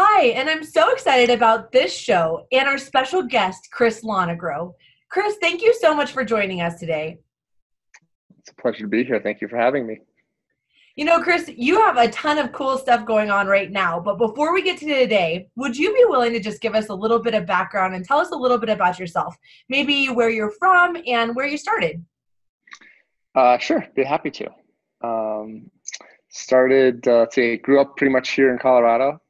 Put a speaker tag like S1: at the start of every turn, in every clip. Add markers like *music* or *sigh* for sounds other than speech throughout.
S1: Hi, and I'm so excited about this show and our special guest, Chris Lonegro. Chris, thank you so much for joining us today.
S2: It's a pleasure to be here. Thank you for having me.
S1: You know, Chris, you have a ton of cool stuff going on right now. But before we get to today, would you be willing to just give us a little bit of background and tell us a little bit about yourself? Maybe where you're from and where you started.
S2: Uh, sure, be happy to. Um, started, uh, say, grew up pretty much here in Colorado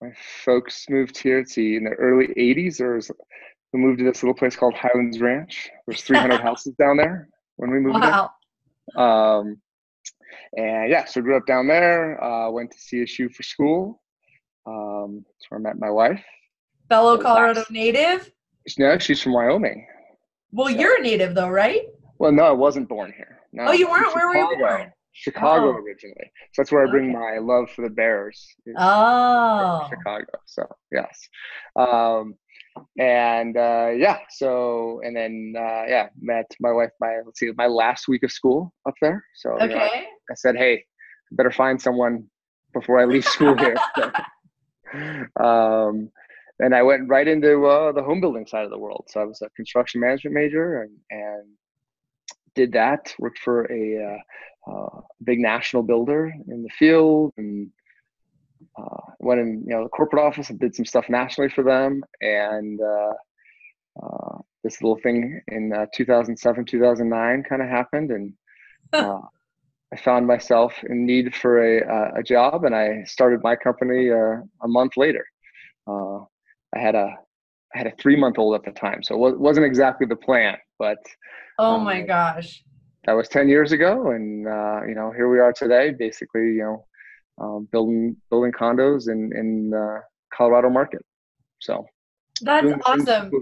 S2: my folks moved here. Let's in the early '80s, or we moved to this little place called Highlands Ranch. There's 300 *laughs* houses down there when we moved wow. there. Um, and yeah, so grew up down there. Uh, went to CSU for school. Um, that's where I met my wife.
S1: Fellow Colorado native.
S2: No, she's from Wyoming.
S1: Well, so. you're a native though, right?
S2: Well, no, I wasn't born here. No,
S1: oh, you weren't. Where were you born?
S2: Chicago oh. originally. So that's where I bring okay. my love for the Bears.
S1: Oh,
S2: Chicago. So yes, um, and uh, yeah. So and then uh, yeah, met my wife. My let's see, my last week of school up there. So
S1: okay. You know,
S2: I, I, said, hey, better find someone before I leave school *laughs* here. *laughs* um, and I went right into uh, the home building side of the world. So I was a construction management major and and did that. Worked for a uh, uh, big national builder in the field and uh, went in you know the corporate office and did some stuff nationally for them and uh, uh this little thing in uh, 2007 2009 kind of happened and uh, I found myself in need for a, a job and I started my company a month later I had a I had a three month old at the time so it wasn't exactly the plan but
S1: oh my gosh.
S2: that was 10 years ago and uh, you know here we are today basically you know um, building building condos in in the colorado market. So
S1: that's awesome.
S2: people,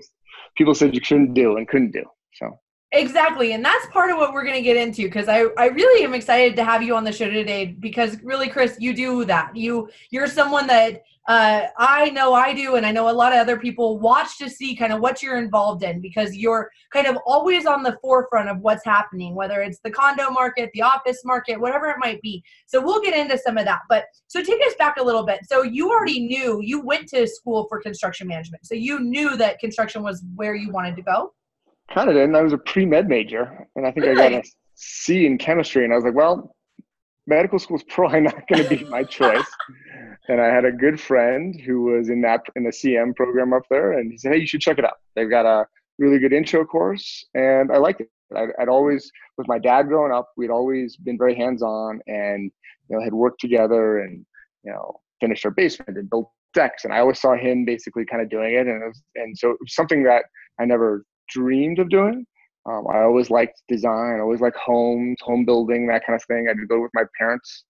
S2: people said you shouldn't do and couldn't do so
S1: Exactly. And that's part of what we're going to get into because I, I really am excited to have you on the show today because really, Chris, you do that. You, you're someone that uh, I know I do, and I know a lot of other people watch to see kind of what you're involved in because you're kind of always on the forefront of what's happening, whether it's the condo market, the office market, whatever it might be. So we'll get into some of that. But so take us back a little bit. So you already knew you went to school for construction management. So you knew that construction was where you wanted to go?
S2: Kind of didn't. I was a pre med major, and I think really? I got a C in chemistry, and I was like, well, medical school is *laughs* probably not going to be my choice. and I had a good friend who was in that in the CM program up there, and he said, "Hey, you should check it out. They've got a really good intro course," and I liked it. I'd, I'd always, with my dad growing up, we'd always been very hands-on, and you know, had worked together, and you know, finished our basement and built decks, and I always saw him basically kind of doing it, and it was, and so it was something that I never dreamed of doing. Um, I always liked design. I always liked homes, home building, that kind of thing. I'd go with my parents.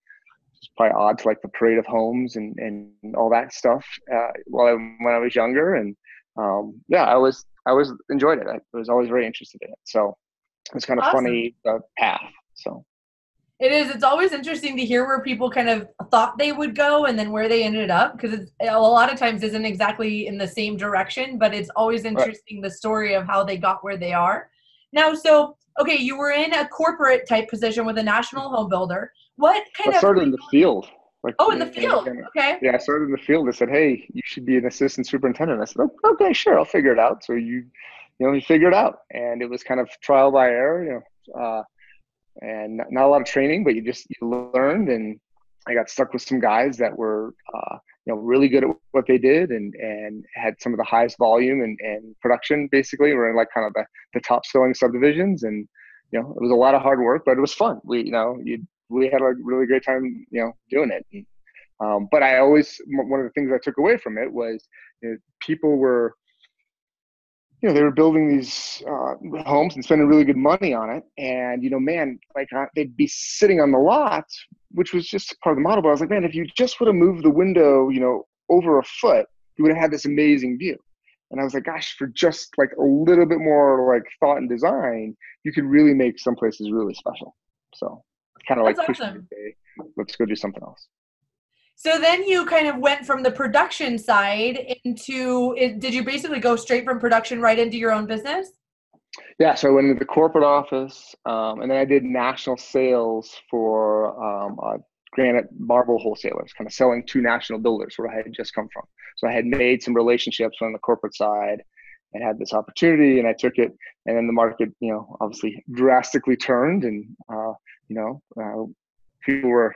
S2: It's probably odd to like the parade of homes and, and all that stuff uh, while I, when I was younger. And um, yeah, I was I always enjoyed it. I was always very interested in it. So it's kind of awesome. funny uh, path. So
S1: it is. It's always interesting to hear where people kind of thought they would go and then where they ended up because it's a lot of times isn't exactly in the same direction, but it's always interesting right. the story of how they got where they are. Now, so okay, you were in a corporate type position with a national home builder. What kind
S2: I started in the field.
S1: Like, oh, in the field. okay.
S2: Yeah, I started in the field. They said, "Hey, you should be an assistant superintendent." I said, "Okay, sure, I'll figure it out." So you, you know, you figure it out, and it was kind of trial by error, you know, uh, and not, a lot of training, but you just you learned. And I got stuck with some guys that were uh, you know really good at what they did and and had some of the highest volume and, and production basically we're in like kind of the, the top selling subdivisions and you know it was a lot of hard work but it was fun we you know you we had a really great time you know doing it and, um, but i always one of the things i took away from it was you know, people were you know, they were building these uh, homes and spending really good money on it. And, you know, man, like uh, they'd be sitting on the lot, which was just part of the model. But I was like, man, if you just would have moved the window, you know, over a foot, you would have had this amazing view. And I was like, gosh, for just like a little bit more like thought and design, you could really make some places really special. So kind of like awesome. Let's go do something else.
S1: So then you kind of went from the production side into, did you basically go straight from production right into your own business?
S2: Yeah, so I went into the corporate office, um, and then I did national sales for um, granite marble wholesalers, kind of selling to national builders where I had just come from. So I had made some relationships on the corporate side and had this opportunity, and I took it. And then the market, you know, obviously drastically turned, and uh, you know, uh, people were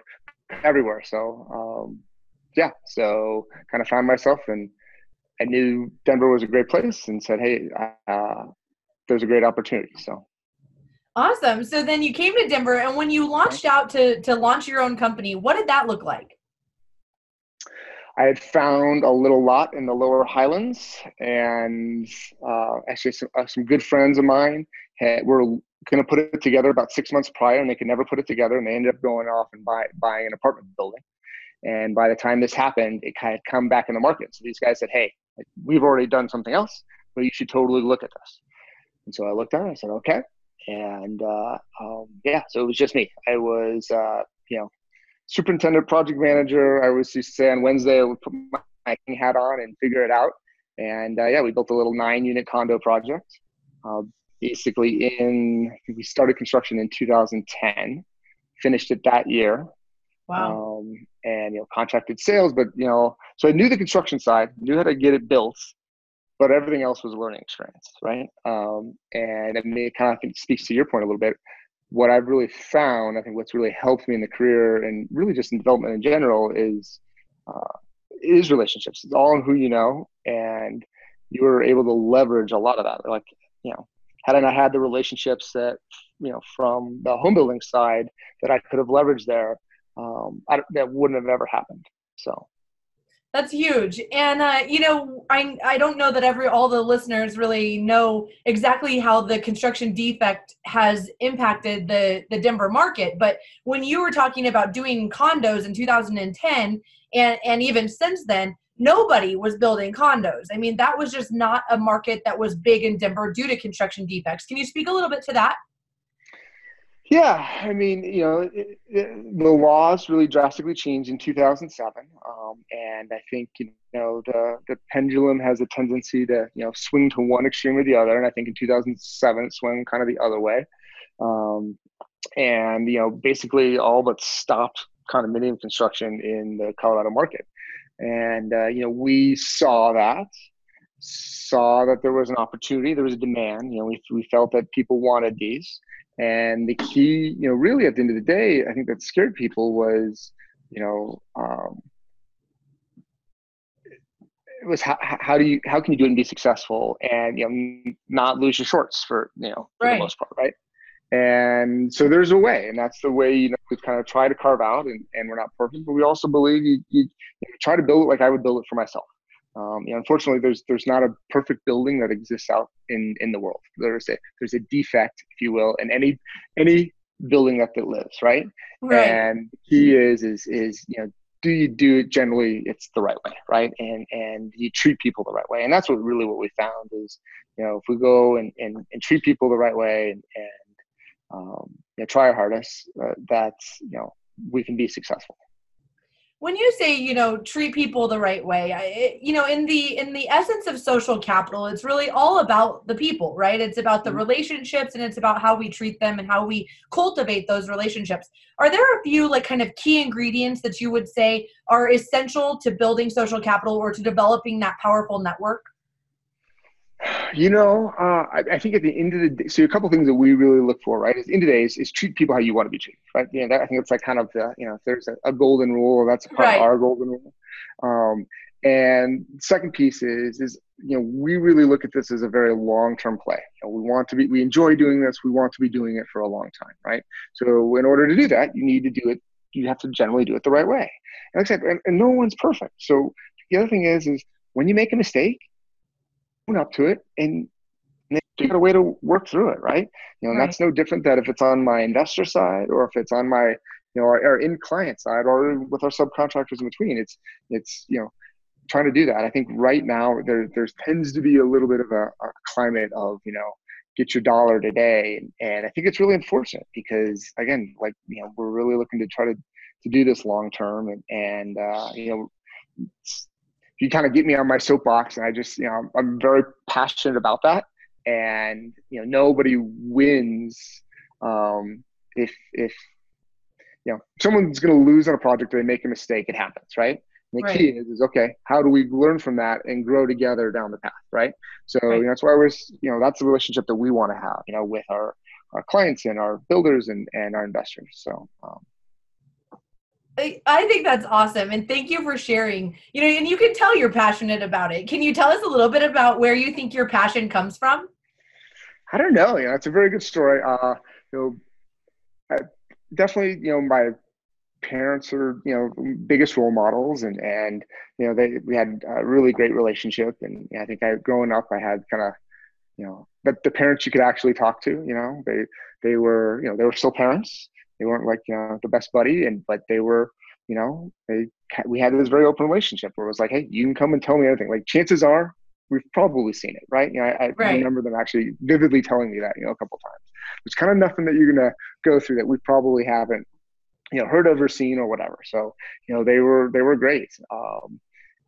S2: everywhere. So um, yeah, so kind of found myself, and I knew Denver was a great place, and said, hey, uh, there's a great opportunity. So.
S1: Awesome. So then you came to Denver, and when you launched out to to launch your own company, what did that look like?
S2: I had found a little lot in the lower highlands, and uh, actually, some, uh, some good friends of mine had, were going to put it together about six months prior, and they could never put it together, and they ended up going off and buy, buying an apartment building. And by the time this happened, it kind of come back in the market. So these guys said, "Hey, we've already done something else, but you should totally look at this." And so I looked at it. I said, "Okay." And uh, um, yeah, so it was just me. I was, uh, you know, superintendent, project manager. I was used to say on Wednesday I would put my hat on and figure it out. And uh, yeah, we built a little nine-unit condo project. Basically, in we started construction in 2010, finished it that year.
S1: Wow.
S2: Um, and you know, contracted sales, but you know, so I knew the construction side, knew how to get it built, but everything else was a learning experience, right? Um, and I mean, it kind of think speaks to your point a little bit what I've really found, I think what's really helped me in the career and really just in development in general is uh, is relationships. It's all in who you know, and you were able to leverage a lot of that. Like you know, had I not had the relationships that you know from the home building side that I could have leveraged there, um, I, that wouldn't have ever happened. So
S1: that's huge. And uh, you know, I I don't know that every all the listeners really know exactly how the construction defect has impacted the the Denver market, but when you were talking about doing condos in 2010 and and even since then, nobody was building condos. I mean, that was just not a market that was big in Denver due to construction defects. Can you speak a little bit to that?
S2: Yeah, I mean, you know, it, it, the laws really drastically changed in 2007, um, and I think you know the the pendulum has a tendency to you know swing to one extreme or the other, and I think in 2007 it swung kind of the other way, um, and you know basically all but stopped condominium construction in the Colorado market, and uh, you know we saw that saw that there was an opportunity, there was a demand. You know, we we felt that people wanted these and the key, you know, really at the end of the day, I think that scared people was, you know, um, it was how, how do you how can you do it and be successful and you know not lose your shorts for you know for right. the most part right and so there's a way and that's the way you know we kind of try to carve out and, and we're not perfect but we also believe you, you, you try to build it like i would build it for myself um, you know, unfortunately, there's there's not a perfect building that exists out in in the world. There's a there's a defect, if you will, in any any building that, that lives, right?
S1: Right.
S2: And the key is is is you know, do you do it generally? It's the right way, right? And and you treat people the right way, and that's what really what we found is, you know, if we go and and, and treat people the right way and, and um, you know, try our hardest, uh, that's you know, we can be successful.
S1: When you say you know treat people the right way I, you know in the in the essence of social capital it's really all about the people right? It's about the mm-hmm. relationships and it's about how we treat them and how we cultivate those relationships. Are there a few like kind of key ingredients that you would say are essential to building social capital or to developing that powerful network *sighs*
S2: you know, uh, I, I, think at the end of the day, so a couple things that we really look for, right? Is end of the day is, treat people how you want to be treated, right? You know, that, I think it's like kind of the, you know, if there's a, a golden rule, that's part right. of our golden rule. Um, and second piece is, is you know, we really look at this as a very long-term play. You know, we want to be, we enjoy doing this. We want to be doing it for a long time, right? So in order to do that, you need to do it. You have to generally do it the right way. And, like and, and no one's perfect. So the other thing is, is when you make a mistake, up to it and figure a way to work through it, right? You know, right. that's no different that if it's on my investor side or if it's on my, you know, our, our in client side or with our subcontractors in between. It's it's you know trying to do that. I think right now there there tends to be a little bit of a, a climate of you know get your dollar today, and I think it's really unfortunate because again, like you know, we're really looking to try to to do this long term, and and uh, you know, you kind of get me on my soapbox, and I just you know I'm very passionate about that and you know nobody wins um, if if you know someone's going to lose on a project or they make a mistake it happens right and the right. key is, is okay how do we learn from that and grow together down the path right so right. You know, that's why we're you know that's the relationship that we want to have you know with our our clients and our builders and and our investors so um,
S1: I think that's awesome. And thank you for sharing. You know, and you can tell you're passionate about it. Can you tell us a little bit about where you think your passion comes from?
S2: I don't know. You know, it's a very good story. Uh, you know, I, definitely, you know, my parents are, you know, biggest role models, and and you know, they we had a really great relationship, and I think I growing up, I had kind of, you know, the, the parents you could actually talk to. You know, they they were, you know, they were still parents. They weren't like you know the best buddy, and but they were, you know, they we had this very open relationship where it was like, hey, you can come and tell me anything. Like chances are we've probably seen it, right? You know, I, I right. remember them actually vividly telling me that, you know, a couple times. It's kind of nothing that you're gonna go through that we probably haven't, you know, heard of or seen or whatever. So, you know, they were they were great. Um,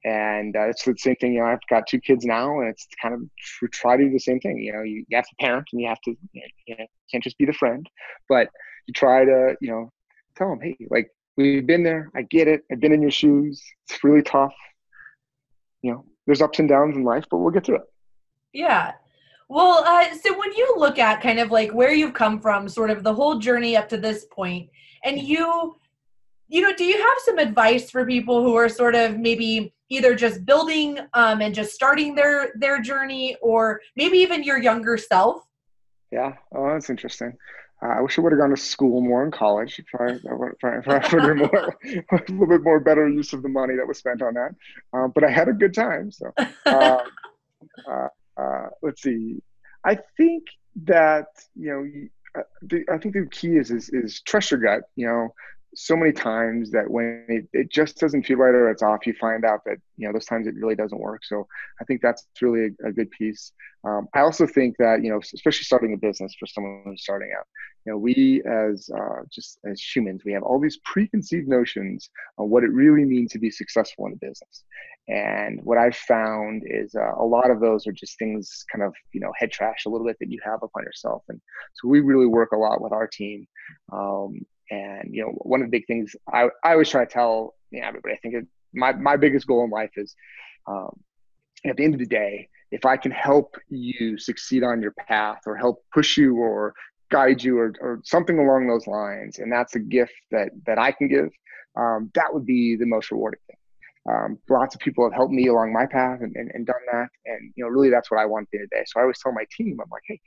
S2: and uh, it's the same thing. You know, I've got two kids now, and it's kind of we try to do the same thing. You know, you, you have to parent, and you have to you, know, you know, can't just be the friend, but you try to you know tell them, hey, like we've been there. I get it. I've been in your shoes. It's really tough. You know, there's ups and downs in life, but we'll get through it.
S1: Yeah. Well, uh, so when you look at kind of like where you've come from, sort of the whole journey up to this point, and you, you know, do you have some advice for people who are sort of maybe either just building um, and just starting their their journey, or maybe even your younger self?
S2: Yeah. Oh, that's interesting. Uh, I wish I would have gone to school more in college. Try, try, try, try more, *laughs* *laughs* a little bit more better use of the money that was spent on that. Um, but I had a good time. So, *laughs* uh, uh, uh, let's see. I think that you know, uh, the, I think the key is, is is trust your gut. You know, so many times that when it, it just doesn't feel right or it's off, you find out that you know those times it really doesn't work. So I think that's really a, a good piece. Um, I also think that you know, especially starting a business for someone who's starting out, you know, we as uh, just as humans, we have all these preconceived notions on what it really means to be successful in a business. And what I've found is uh, a lot of those are just things, kind of you know, head trash a little bit that you have upon yourself. And so we really work a lot with our team. Um, and you know, one of the big things I, I always try to tell you know, everybody, I think it, my my biggest goal in life is, um, at the end of the day, if I can help you succeed on your path or help push you or guide you or, or something along those lines, and that's a gift that that I can give, um, that would be the most rewarding thing. Um, lots of people have helped me along my path and, and, and done that, and you know, really, that's what I want day to day. So I always tell my team, I'm like, hey,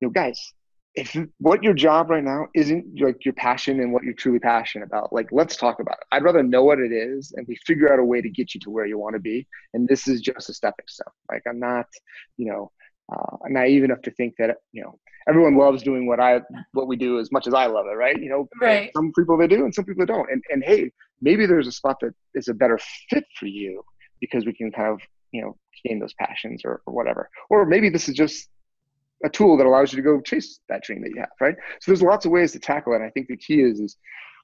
S2: you know, guys, if what your job right now isn't like your passion and what you're truly passionate about, like let's talk about it. I'd rather know what it is and we figure out a way to get you to where you want to be. And this is just a stepping stone. Like I'm not, you know, uh, naive enough to think that you know everyone loves doing what I what we do as much as I love it, right? You know,
S1: right.
S2: some people they do and some people don't. And and hey, maybe there's a spot that is a better fit for you because we can kind of you know gain those passions or, or whatever. Or maybe this is just a tool that allows you to go chase that dream that you have, right? So there's lots of ways to tackle it. I think the key is, is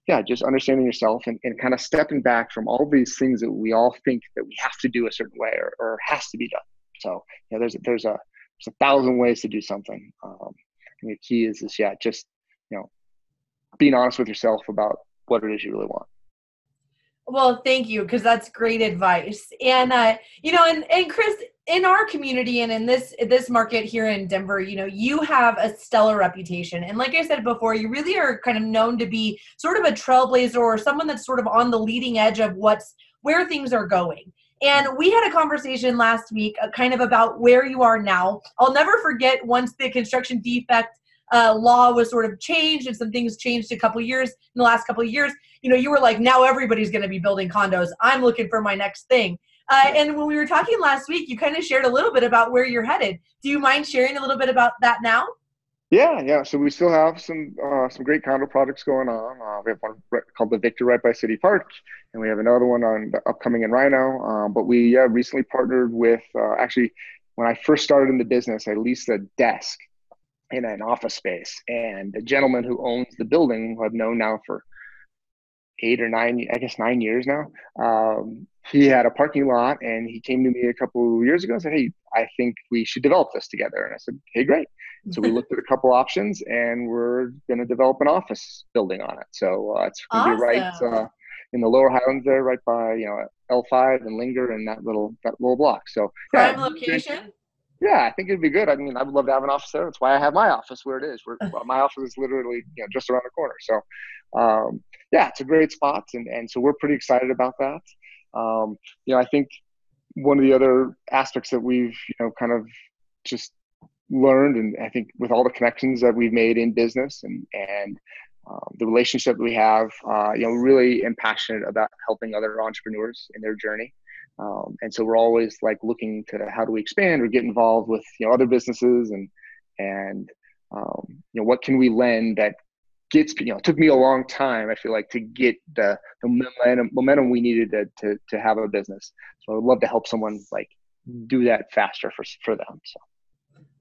S2: yeah, just understanding yourself and, and kind of stepping back from all these things that we all think that we have to do a certain way or, or has to be done. So yeah, there's there's a there's a thousand ways to do something. Um, and the key is is yeah, just you know, being honest with yourself about what it is you really want.
S1: Well, thank you, because that's great advice. And uh, you know, and and Chris, in our community and in this this market here in Denver, you know, you have a stellar reputation. And like I said before, you really are kind of known to be sort of a trailblazer or someone that's sort of on the leading edge of what's where things are going. And we had a conversation last week, uh, kind of about where you are now. I'll never forget once the construction defect uh, law was sort of changed and some things changed a couple years in the last couple years. You know, you were like, now everybody's going to be building condos. I'm looking for my next thing. Uh, and when we were talking last week, you kind of shared a little bit about where you're headed. Do you mind sharing a little bit about that now?
S2: Yeah, yeah. So we still have some uh, some great condo projects going on. Uh, we have one called the Victor right by City Park, and we have another one on the upcoming in RiNo. Um, but we uh, recently partnered with uh, actually when I first started in the business, I leased a desk in an office space, and the gentleman who owns the building, who I've known now for eight or nine, I guess nine years now. Um, he had a parking lot and he came to me a couple of years ago and said, Hey, I think we should develop this together. And I said, Hey, great. So we looked at a couple options and we're going to develop an office building on it. So uh, it's going to awesome. be right uh, in the lower highlands there, right by, you know, L5 and Linger and that little, that little block. So
S1: prime yeah, location.
S2: Yeah, I think it'd be good. I mean, I would love to have an office there. That's why I have my office where it is. Where my office is literally, you know, just around the corner. So, um, yeah, it's a great spot, and and so we're pretty excited about that. Um, you know, I think one of the other aspects that we've you know kind of just learned, and I think with all the connections that we've made in business and and um, the relationship we have, uh, you know, really am passionate about helping other entrepreneurs in their journey. Um, and so we're always like looking to how do we expand or get involved with you know other businesses and and um, you know what can we lend that gets you know it took me a long time i feel like to get the, the momentum, momentum we needed to, to to have a business. So i would love to help someone like do that faster for for them so.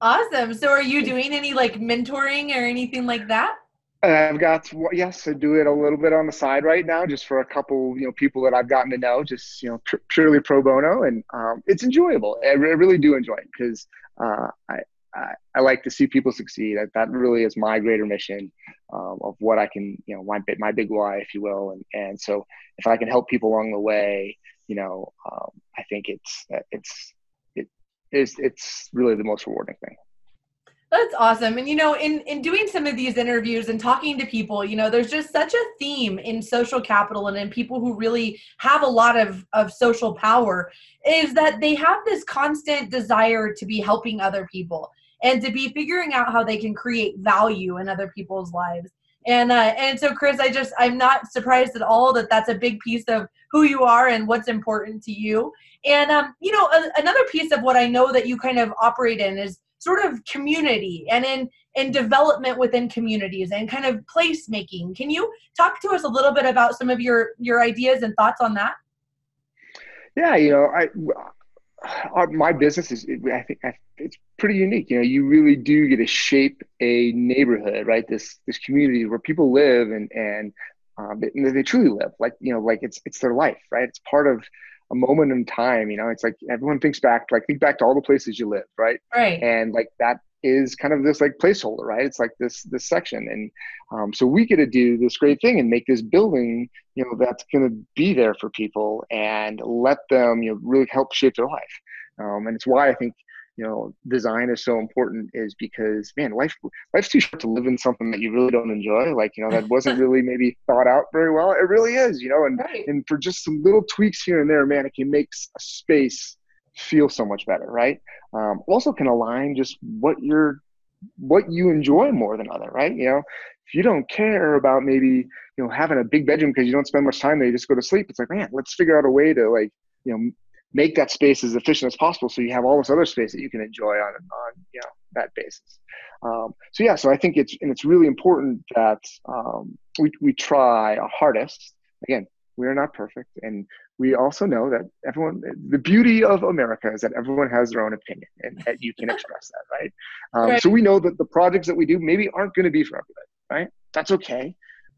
S1: Awesome. So are you doing any like mentoring or anything like that?
S2: I've got yes, I do it a little bit on the side right now, just for a couple you know people that I've gotten to know, just you know purely pro bono, and um, it's enjoyable. I, re- I, really do enjoy it because uh, I, I, I like to see people succeed. That, that really is my greater mission um, of what I can you know my my big why, if you will, and and so if I can help people along the way, you know, um, I think it's it's it is it's really the most rewarding thing.
S1: That's awesome. And you know, in in doing some of these interviews and talking to people, you know, there's just such a theme in social capital and in people who really have a lot of of social power is that they have this constant desire to be helping other people and to be figuring out how they can create value in other people's lives. And uh, and so Chris, I just I'm not surprised at all that that's a big piece of who you are and what's important to you. And um, you know, a, another piece of what I know that you kind of operate in is sort of community and in in development within communities and kind of placemaking. Can you talk to us a little bit about some of your your ideas and thoughts on that?
S2: Yeah, you know, I our, my business is I think it's pretty unique. You know, you really do get to shape a neighborhood, right? This this community where people live and and um, they, they truly live like you know like it's it's their life, right? It's part of a moment in time you know it's like everyone thinks back like think back to all the places you live right
S1: right
S2: and like that is kind of this like placeholder right? It's like this this section. And um, so we get to do this great thing and make this building you know that's going to be there for people and let them you know really help shape their life. Um, and it's why i think you know design is so important is because man life life's too short to live in something that you really don't enjoy. Like you know that wasn't *laughs* really maybe thought out very well. It really is you know and right. and for just some little tweaks here and there man it can make a space feel so much better right? Um, also can align just what you're what you enjoy more than other right? You know if you don't care about maybe you know having a big bedroom because you don't spend much time there you just go to sleep it's like man let's figure out a way to like you know make that space as efficient as possible so you have all this other space that you can enjoy on on you know that basis. Um, so yeah so i think it's and it's really important that um, we, we try our hardest. Again we are not perfect and we also know that everyone the beauty of america is that everyone has their own opinion and that you can express that right? Um, right so we know that the projects that we do maybe aren't going to be for everybody right that's okay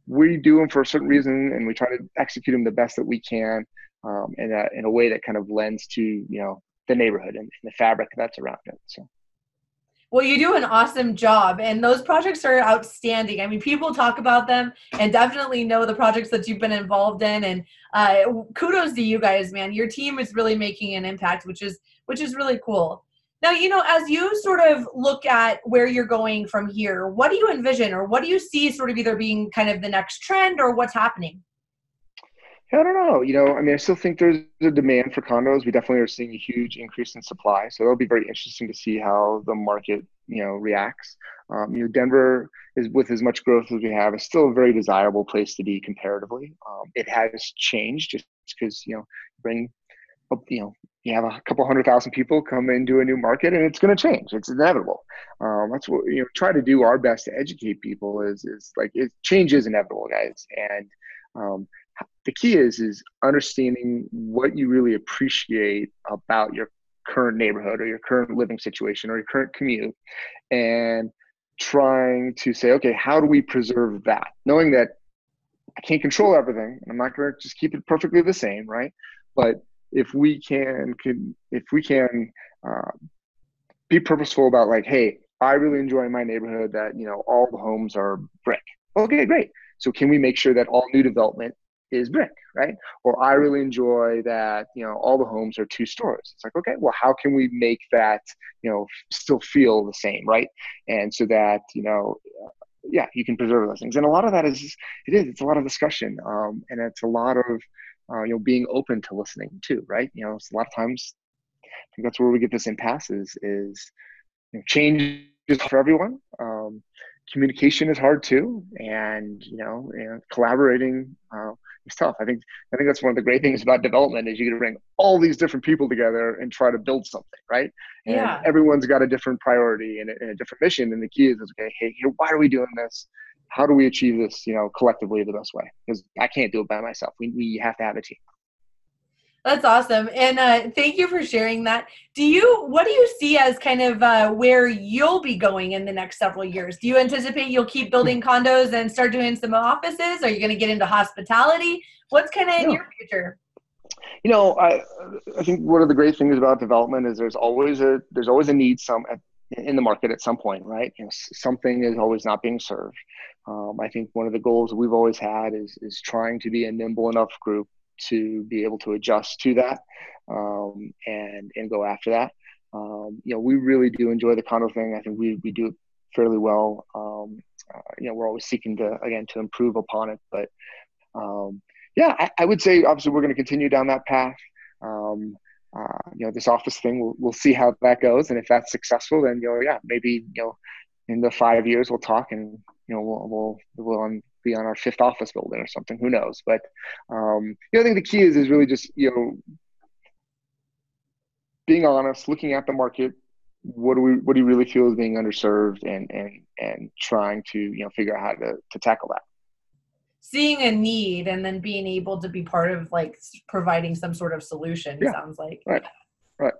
S2: we do them for a certain reason and we try to execute them the best that we can um, in a in a way that kind of lends to you know the neighborhood and, and the fabric that's around it. So.
S1: Well, you do an awesome job, and those projects are outstanding. I mean, people talk about them and definitely know the projects that you've been involved in. And uh, kudos to you guys, man. Your team is really making an impact, which is which is really cool. Now, you know, as you sort of look at where you're going from here, what do you envision, or what do you see sort of either being kind of the next trend, or what's happening?
S2: I don't know. You know, I mean, I still think there's a demand for condos. We definitely are seeing a huge increase in supply, so it'll be very interesting to see how the market, you know, reacts. Um, you know, Denver is with as much growth as we have, is still a very desirable place to be comparatively. Um, it has changed just because you know, bring you know you have a couple hundred thousand people come into a new market and it's going to change it's inevitable um, that's what you know try to do our best to educate people is is like it change is inevitable guys and um, the key is is understanding what you really appreciate about your current neighborhood or your current living situation or your current commute and trying to say okay how do we preserve that knowing that i can't control everything i'm not going to just keep it perfectly the same right but if we can, can if we can uh, be purposeful about like, hey, I really enjoy my neighborhood that you know all the homes are brick. Okay, great. So can we make sure that all new development is brick, right? Or I really enjoy that you know all the homes are two stories. It's like okay, well, how can we make that you know still feel the same, right? And so that you know yeah, you can preserve those things. And a lot of that is, it is, it's a lot of discussion. Um, and it's a lot of, uh, you know, being open to listening too, right? You know, a lot of times, I think that's where we get this impasse is, is you know, change is for everyone. Um, communication is hard too, and you know, and collaborating uh, tough. I think I think that's one of the great things about development is you get to bring all these different people together and try to build something, right? And
S1: yeah.
S2: everyone's got a different priority and a, and a different mission, and the key is, is okay, hey, why are we doing this? how do we achieve this, you know, collectively the best way? Because I can't do it by myself. We, we have to have a team.
S1: That's awesome. And uh, thank you for sharing that. Do you, what do you see as kind of uh, where you'll be going in the next several years? Do you anticipate you'll keep building condos and start doing some offices? Are you going to get into hospitality? What's kind of in your future?
S2: You know, I, I think one of the great things about development is there's always a, there's always a need some at, in the market at some point, right? You know, something is always not being served. Um, I think one of the goals we've always had is is trying to be a nimble enough group to be able to adjust to that um, and and go after that. Um, you know, we really do enjoy the condo thing. I think we we do it fairly well. Um, uh, you know, we're always seeking to again to improve upon it, but um, yeah, I, I, would say obviously we're going to continue down that path. Um, uh, you know, this office thing, we'll, we'll see how that goes, and if that's successful, then you know, yeah, maybe you know, in the five years we'll talk and you know, we'll we'll, we'll be on our fifth office building or something. Who knows? But um, you know, I think the key is is really just you know being honest, looking at the market. What do we what do you really feel is being underserved, and and and trying to you know figure out how to to tackle that.
S1: Seeing a need and then being able to be part of like providing some sort of solution. Yeah. Sounds like
S2: right, right.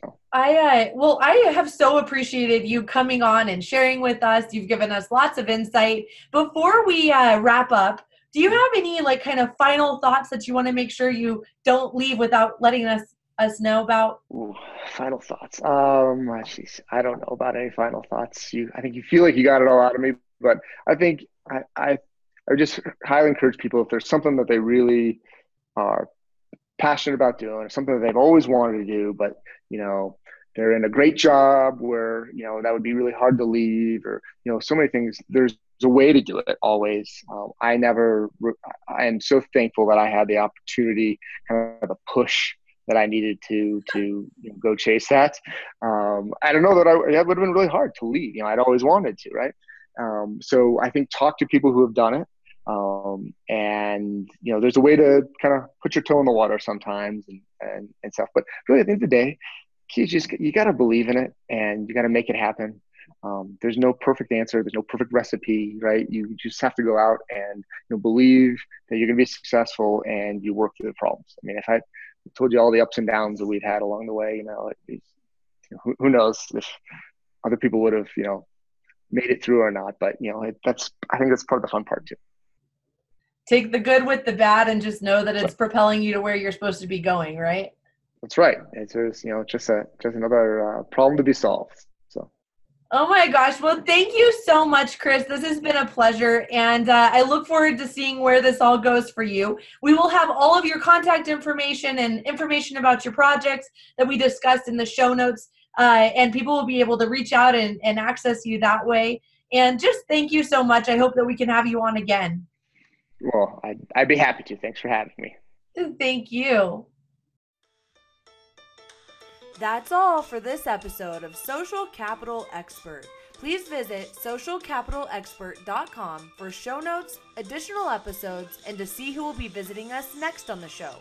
S2: So
S1: I uh, well, I have so appreciated you coming on and sharing with us. You've given us lots of insight. Before we uh, wrap up, do you have any like kind of final thoughts that you want to make sure you don't leave without letting us us know about?
S2: Ooh, final thoughts. Um, geez, I don't know about any final thoughts. You, I think you feel like you got it all out of me, but I think I, I, I just highly encourage people if there's something that they really are passionate about doing, or something that they've always wanted to do, but you know they're in a great job where you know that would be really hard to leave, or you know so many things. There's a way to do it always. Um, I never. I am so thankful that I had the opportunity, kind of the push that I needed to to you know, go chase that. Um, I don't know that I it would have been really hard to leave. You know, I'd always wanted to, right? Um, so I think talk to people who have done it. Um, and you know, there's a way to kind of put your toe in the water sometimes and, and, and stuff. But really, at the end of the day, you just you got to believe in it and you got to make it happen. Um, there's no perfect answer. There's no perfect recipe, right? You just have to go out and you know, believe that you're going to be successful and you work through the problems. I mean, if I told you all the ups and downs that we've had along the way, you know, it, you know who, who knows if other people would have, you know, made it through or not. But you know, it, that's I think that's part of the fun part too
S1: take the good with the bad and just know that it's propelling you to where you're supposed to be going, right?
S2: That's right. It's just you know just a just another uh, problem to be solved. So.
S1: Oh my gosh! Well, thank you so much, Chris. This has been a pleasure, and uh, I look forward to seeing where this all goes for you. We will have all of your contact information and information about your projects that we discussed in the show notes, uh, and people will be able to reach out and, and access you that way. And just thank you so much. I hope that we can have you on again.
S2: Well, I'd, I'd be happy to. Thanks for having me.
S1: Thank you.
S3: That's all for this episode of Social Capital Expert. Please visit socialcapitalexpert.com for show notes, additional episodes, and to see who will be visiting us next on the show.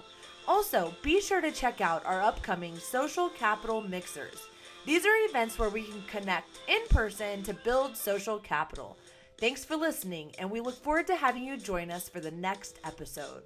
S1: Also, be sure to check out our upcoming Social Capital Mixers. These are events where we can connect in person to build social capital. Thanks for listening, and we look forward to having you join us for the next episode.